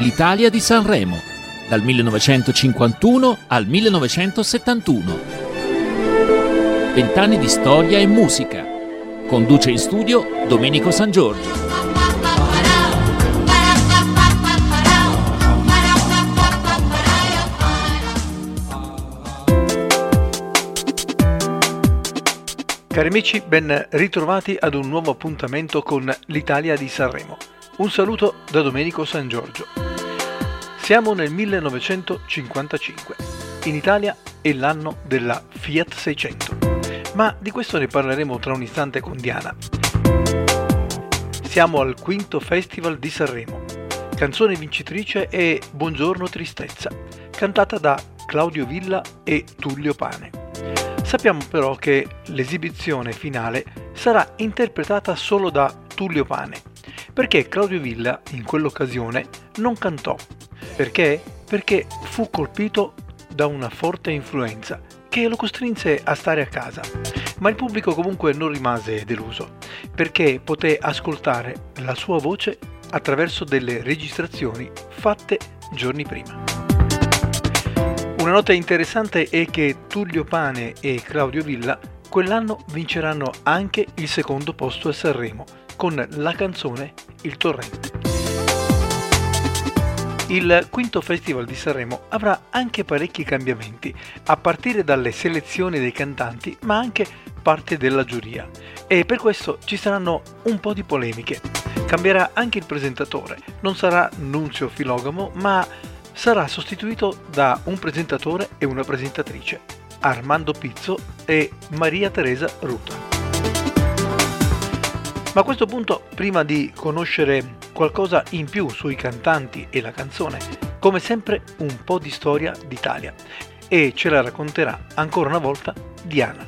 l'Italia di Sanremo, dal 1951 al 1971. Vent'anni di storia e musica. Conduce in studio Domenico San Giorgio. Cari amici, ben ritrovati ad un nuovo appuntamento con l'Italia di Sanremo. Un saluto da Domenico San Giorgio. Siamo nel 1955. In Italia è l'anno della Fiat 600. Ma di questo ne parleremo tra un istante con Diana. Siamo al quinto Festival di Sanremo. Canzone vincitrice è Buongiorno Tristezza, cantata da Claudio Villa e Tullio Pane. Sappiamo però che l'esibizione finale sarà interpretata solo da Tullio Pane, perché Claudio Villa in quell'occasione non cantò. Perché? Perché fu colpito da una forte influenza che lo costrinse a stare a casa. Ma il pubblico comunque non rimase deluso, perché poté ascoltare la sua voce attraverso delle registrazioni fatte giorni prima. Una nota interessante è che Tullio Pane e Claudio Villa quell'anno vinceranno anche il secondo posto a Sanremo con la canzone Il Torrente. Il quinto Festival di Sanremo avrà anche parecchi cambiamenti, a partire dalle selezioni dei cantanti, ma anche parte della giuria. E per questo ci saranno un po' di polemiche. Cambierà anche il presentatore, non sarà Nunzio Filogamo, ma sarà sostituito da un presentatore e una presentatrice, Armando Pizzo e Maria Teresa Ruta. Ma a questo punto, prima di conoscere qualcosa in più sui cantanti e la canzone, come sempre un po' di storia d'Italia e ce la racconterà ancora una volta Diana.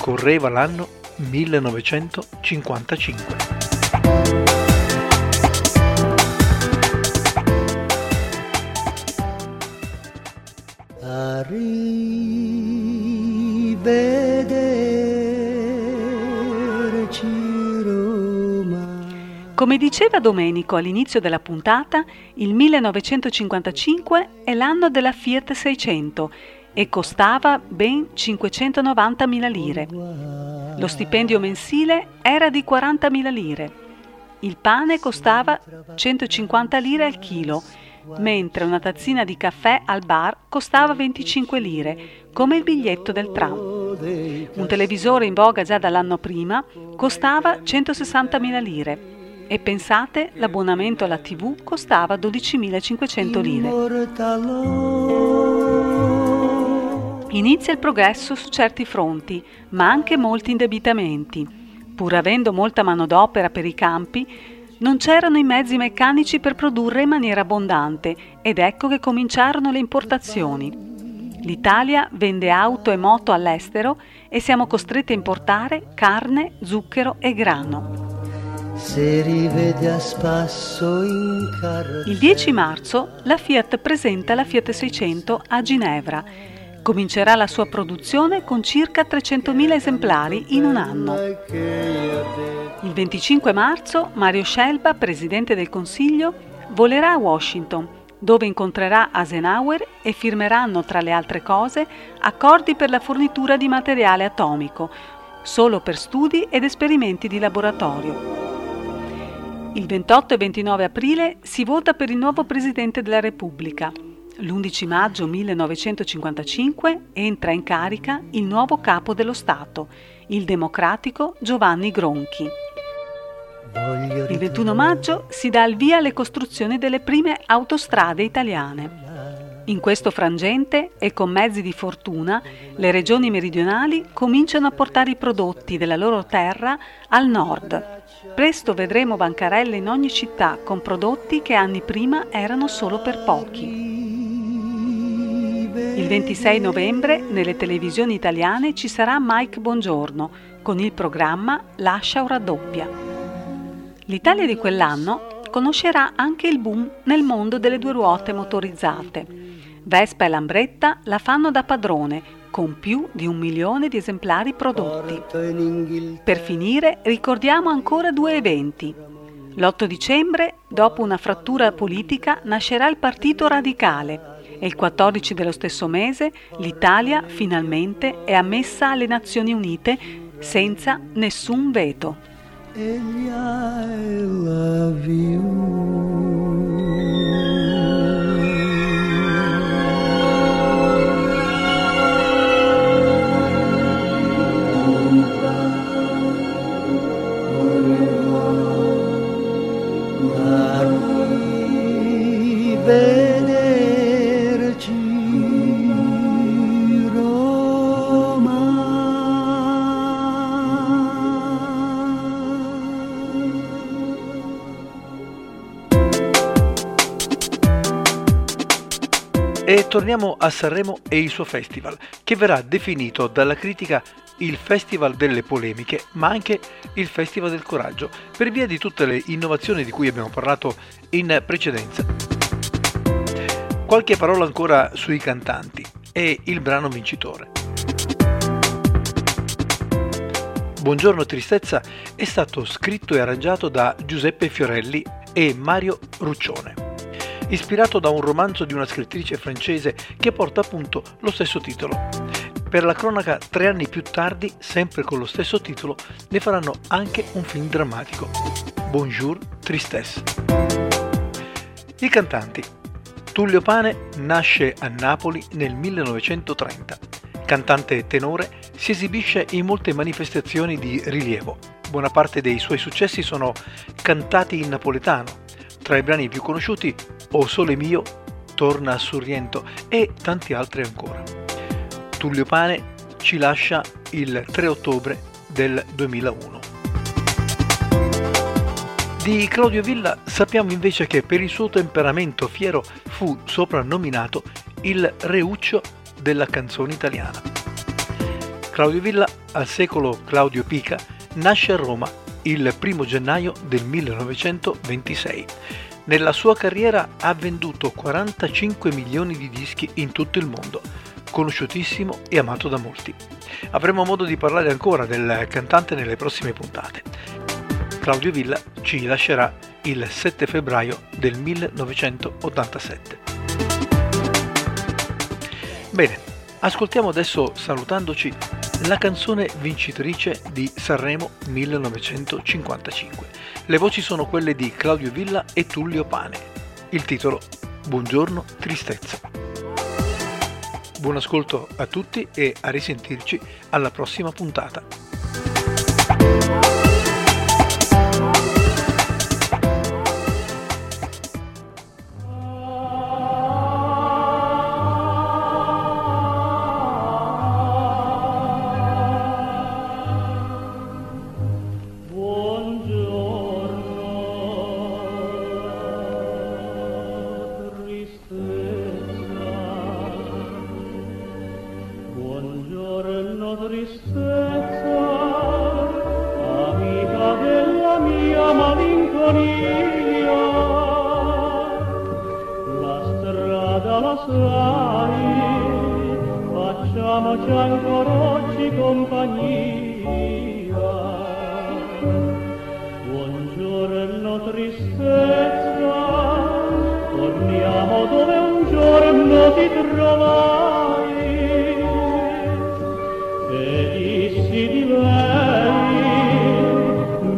Correva l'anno 1955. Come diceva Domenico all'inizio della puntata, il 1955 è l'anno della Fiat 600 e costava ben 590.000 lire. Lo stipendio mensile era di 40.000 lire. Il pane costava 150 lire al chilo, mentre una tazzina di caffè al bar costava 25 lire, come il biglietto del tram. Un televisore in voga già dall'anno prima costava 160.000 lire e pensate, l'abbonamento alla TV costava 12.500 lire. Inizia il progresso su certi fronti, ma anche molti indebitamenti. Pur avendo molta manodopera per i campi, non c'erano i mezzi meccanici per produrre in maniera abbondante ed ecco che cominciarono le importazioni. L'Italia vende auto e moto all'estero e siamo costretti a importare carne, zucchero e grano se rivede a spasso in carrozzella. Il 10 marzo la Fiat presenta la Fiat 600 a Ginevra. Comincerà la sua produzione con circa 300.000 esemplari in un anno. Il 25 marzo Mario Scelba, presidente del Consiglio, volerà a Washington, dove incontrerà Eisenhower e firmeranno, tra le altre cose, accordi per la fornitura di materiale atomico, solo per studi ed esperimenti di laboratorio. Il 28 e 29 aprile si vota per il nuovo Presidente della Repubblica. L'11 maggio 1955 entra in carica il nuovo capo dello Stato, il democratico Giovanni Gronchi. Il 21 maggio si dà il via alle costruzioni delle prime autostrade italiane. In questo frangente e con mezzi di fortuna, le regioni meridionali cominciano a portare i prodotti della loro terra al nord. Presto vedremo bancarelle in ogni città con prodotti che anni prima erano solo per pochi. Il 26 novembre nelle televisioni italiane ci sarà Mike Bongiorno con il programma Lascia o raddoppia. L'Italia di quell'anno conoscerà anche il boom nel mondo delle due ruote motorizzate Vespa e Lambretta la fanno da padrone, con più di un milione di esemplari prodotti. Per finire ricordiamo ancora due eventi. L'8 dicembre, dopo una frattura politica, nascerà il Partito Radicale e il 14 dello stesso mese l'Italia finalmente è ammessa alle Nazioni Unite senza nessun veto. E torniamo a Sanremo e il suo festival, che verrà definito dalla critica il festival delle polemiche, ma anche il festival del coraggio, per via di tutte le innovazioni di cui abbiamo parlato in precedenza. Qualche parola ancora sui cantanti e il brano vincitore. Buongiorno Tristezza è stato scritto e arrangiato da Giuseppe Fiorelli e Mario Ruccione ispirato da un romanzo di una scrittrice francese che porta appunto lo stesso titolo. Per la cronaca, tre anni più tardi, sempre con lo stesso titolo, ne faranno anche un film drammatico. Bonjour, Tristesse. I cantanti. Tullio Pane nasce a Napoli nel 1930. Cantante tenore, si esibisce in molte manifestazioni di rilievo. Buona parte dei suoi successi sono cantati in napoletano. Tra i brani più conosciuti o Sole mio, Torna a Sorrento e tanti altri ancora. Tullio Pane ci lascia il 3 ottobre del 2001. Di Claudio Villa sappiamo invece che per il suo temperamento fiero fu soprannominato il Reuccio della canzone italiana. Claudio Villa, al secolo Claudio Pica, nasce a Roma il 1 gennaio del 1926 nella sua carriera ha venduto 45 milioni di dischi in tutto il mondo, conosciutissimo e amato da molti. Avremo modo di parlare ancora del cantante nelle prossime puntate. Claudio Villa ci lascerà il 7 febbraio del 1987. Bene, ascoltiamo adesso salutandoci la canzone vincitrice di Sanremo 1955. Le voci sono quelle di Claudio Villa e Tullio Pane. Il titolo Buongiorno Tristezza. Buon ascolto a tutti e a risentirci alla prossima puntata. la sai, facciamoci ancora oggi compagnia. Buongiorno tristezza, torniamo dove un giorno ti trovai. E dissi di lei,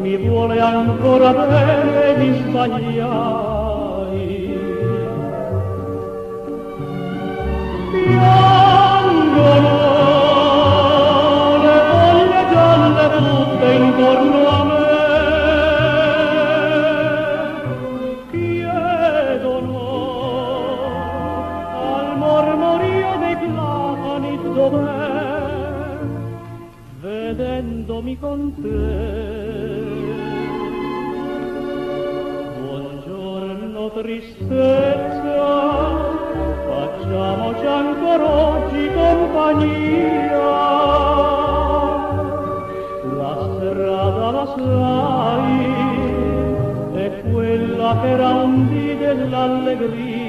mi vuole ancora bene di sbagliare. con te. Buongiorno tristezza, facciamoci ancora oggi compagnia. La strada la sai, è quella che era un dì dell'allegria.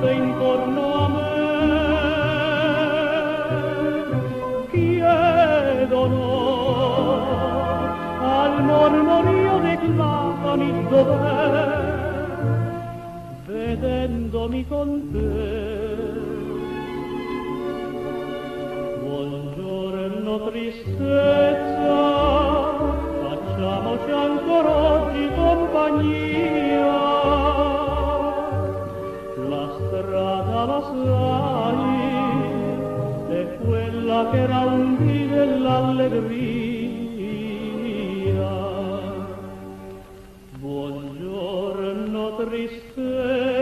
notte intorno a me. Chiedono al mormorio dei platani dov'è vedendomi con te. Buongiorno tristezza. Che era un dell'allegria buongiorno tristezza